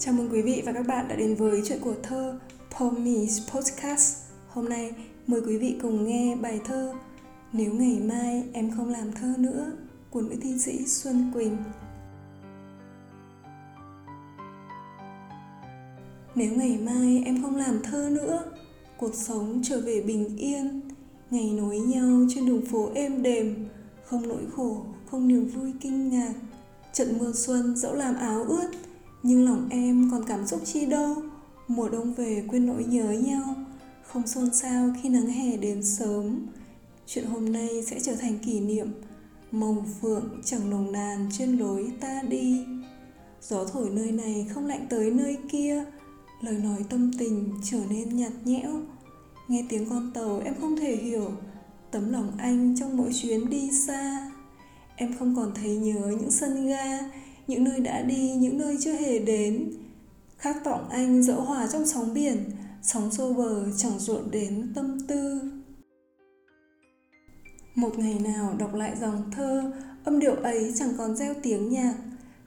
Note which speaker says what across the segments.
Speaker 1: Chào mừng quý vị và các bạn đã đến với chuyện của thơ Pomies Podcast. Hôm nay mời quý vị cùng nghe bài thơ Nếu ngày mai em không làm thơ nữa của nữ thi sĩ Xuân Quỳnh. Nếu ngày mai em không làm thơ nữa, cuộc sống trở về bình yên, ngày nối nhau trên đường phố êm đềm, không nỗi khổ, không niềm vui kinh ngạc. Trận mưa xuân dẫu làm áo ướt, nhưng lòng em còn cảm xúc chi đâu mùa đông về quên nỗi nhớ nhau. Không xôn xao khi nắng hè đến sớm. Chuyện hôm nay sẽ trở thành kỷ niệm. Màu phượng chẳng nồng nàn trên lối ta đi. Gió thổi nơi này không lạnh tới nơi kia. Lời nói tâm tình trở nên nhạt nhẽo. Nghe tiếng con tàu em không thể hiểu. Tấm lòng anh trong mỗi chuyến đi xa. Em không còn thấy nhớ những sân ga những nơi đã đi, những nơi chưa hề đến. Khát vọng anh dỡ hòa trong sóng biển, sóng xô bờ chẳng ruộn đến tâm tư. Một ngày nào đọc lại dòng thơ, âm điệu ấy chẳng còn gieo tiếng nhạc.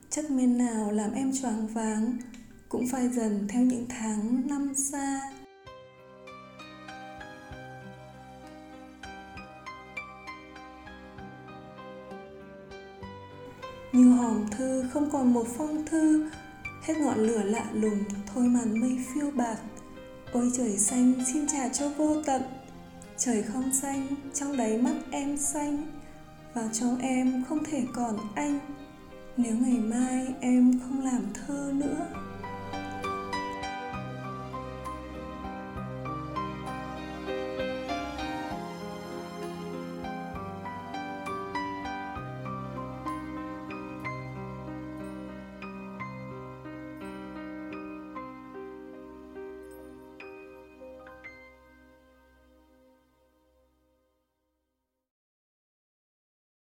Speaker 1: Chất men nào làm em choáng váng, cũng phai dần theo những tháng năm xa. Như hòm thư không còn một phong thư, hết ngọn lửa lạ lùng, thôi màn mây phiêu bạc ôi trời xanh, xin trả cho vô tận. Trời không xanh, trong đáy mắt em xanh và trong em không thể còn anh. Nếu ngày mai em không làm thơ